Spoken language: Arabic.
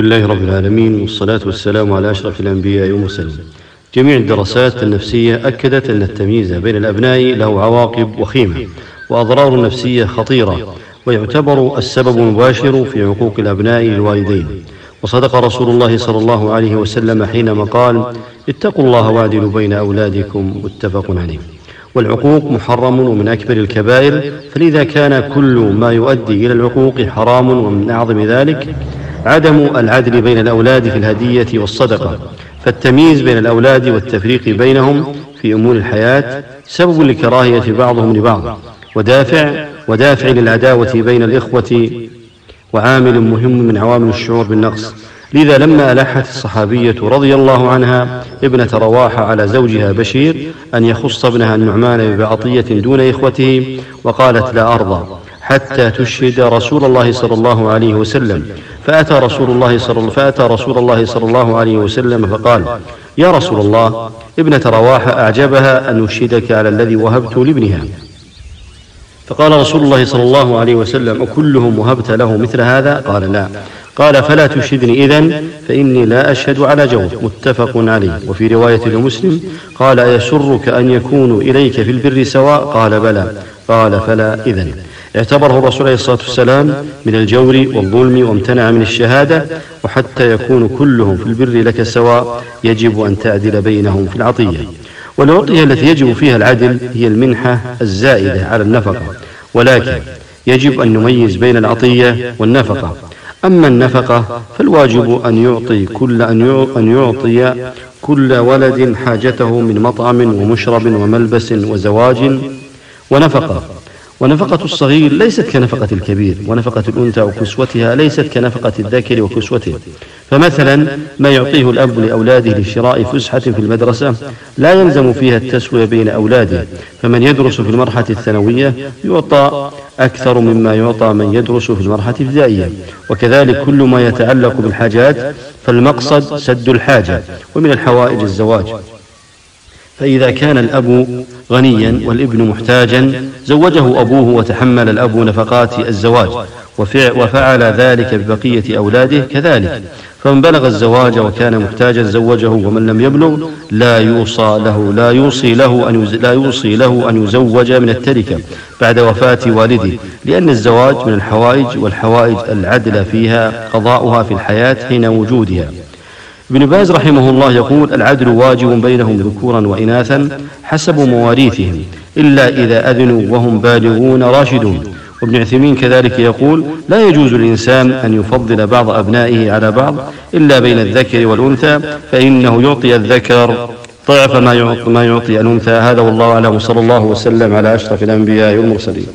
لله رب العالمين والصلاة والسلام على أشرف الأنبياء والمرسلين. جميع الدراسات النفسية أكدت أن التمييز بين الأبناء له عواقب وخيمة وأضرار نفسية خطيرة ويعتبر السبب المباشر في عقوق الأبناء للوالدين. وصدق رسول الله صلى الله عليه وسلم حينما قال اتقوا الله واعدلوا بين أولادكم متفق عليه. والعقوق محرم ومن أكبر الكبائر فلذا كان كل ما يؤدي إلى العقوق حرام ومن أعظم ذلك عدم العدل بين الأولاد في الهدية والصدقة فالتمييز بين الأولاد والتفريق بينهم في أمور الحياة سبب لكراهية بعضهم لبعض ودافع ودافع للعداوة بين الإخوة وعامل مهم من عوامل الشعور بالنقص. لذا لما ألحت الصحابية رضي الله عنها ابنة رواحة على زوجها بشير أن يخص ابنها النعمان بعطية دون إخوته وقالت لا أرضى. حتى تشهد رسول الله صلى الله عليه وسلم. فأتى رسول الله صلى فأتى رسول الله صلى الله عليه وسلم فقال يا رسول الله ابنة رواحة أعجبها أن أشهدك على الذي وهبت لابنها. فقال رسول الله صلى الله عليه وسلم أكلهم وهبت له مثل هذا؟ قال لا. قال فلا تشهدني إذن فإني لا أشهد على جور متفق عليه. وفي رواية لمسلم قال أيسرك أن يكونوا إليك في البر سواء؟ قال بلى. قال فلا إذن. اعتبره الرسول عليه الصلاة والسلام من الجور والظلم وامتنع من الشهادة وحتى يكون كلهم في البر لك سواء يجب أن تعدل بينهم في العطية. والعطية التي يجب فيها العدل هي المنحة الزائدة على النفقة. ولكن يجب أن نميز بين العطية والنفقة. أما النفقة فالواجب أن يعطي كل أن يعطي كل ولد حاجته من مطعم ومشرب وملبس وزواج ونفقة. ونفقة الصغير ليست كنفقة الكبير ونفقة الأنثى وكسوتها ليست كنفقة الذكر وكسوته فمثلا ما يعطيه الأب لأولاده لشراء فسحة في المدرسة لا يلزم فيها التسوية بين أولاده. فمن يدرس في المرحلة الثانوية يعطى أكثر مما يعطى من يدرس في المرحلة الابتدائية. وكذلك كل ما يتعلق بالحاجات فالمقصد سد الحاجة ومن الحوائج الزواج. فإذا كان الأب غنيا والابن محتاجا زوجه أبوه وتحمل الأب نفقات الزواج وفعل ذلك ببقية أولاده كذلك. فمن بلغ الزواج وكان محتاجا زوجه ومن لم يبلغ لا يوصى له لا يوصي له أن لا يوصي له أن يزوج من التركة بعد وفاة والده لأن الزواج من الحوائج والحوائج العدل فيها قضاؤها في الحياة حين وجودها. ابن باز رحمه الله يقول العدل واجب بينهم ذكورا وإناثا حسب مواريثهم إلا إذا أذنوا وهم بالغون راشدون. وابن عثيمين كذلك يقول لا يجوز للإنسان أن يفضل بعض أبنائه على بعض إلا بين الذكر والأنثى فإنه يعطي الذكر ضعف ما يعطي, الأنثى. هذا والله أعلم. صلى الله وسلم على أشرف الأنبياء والمرسلين.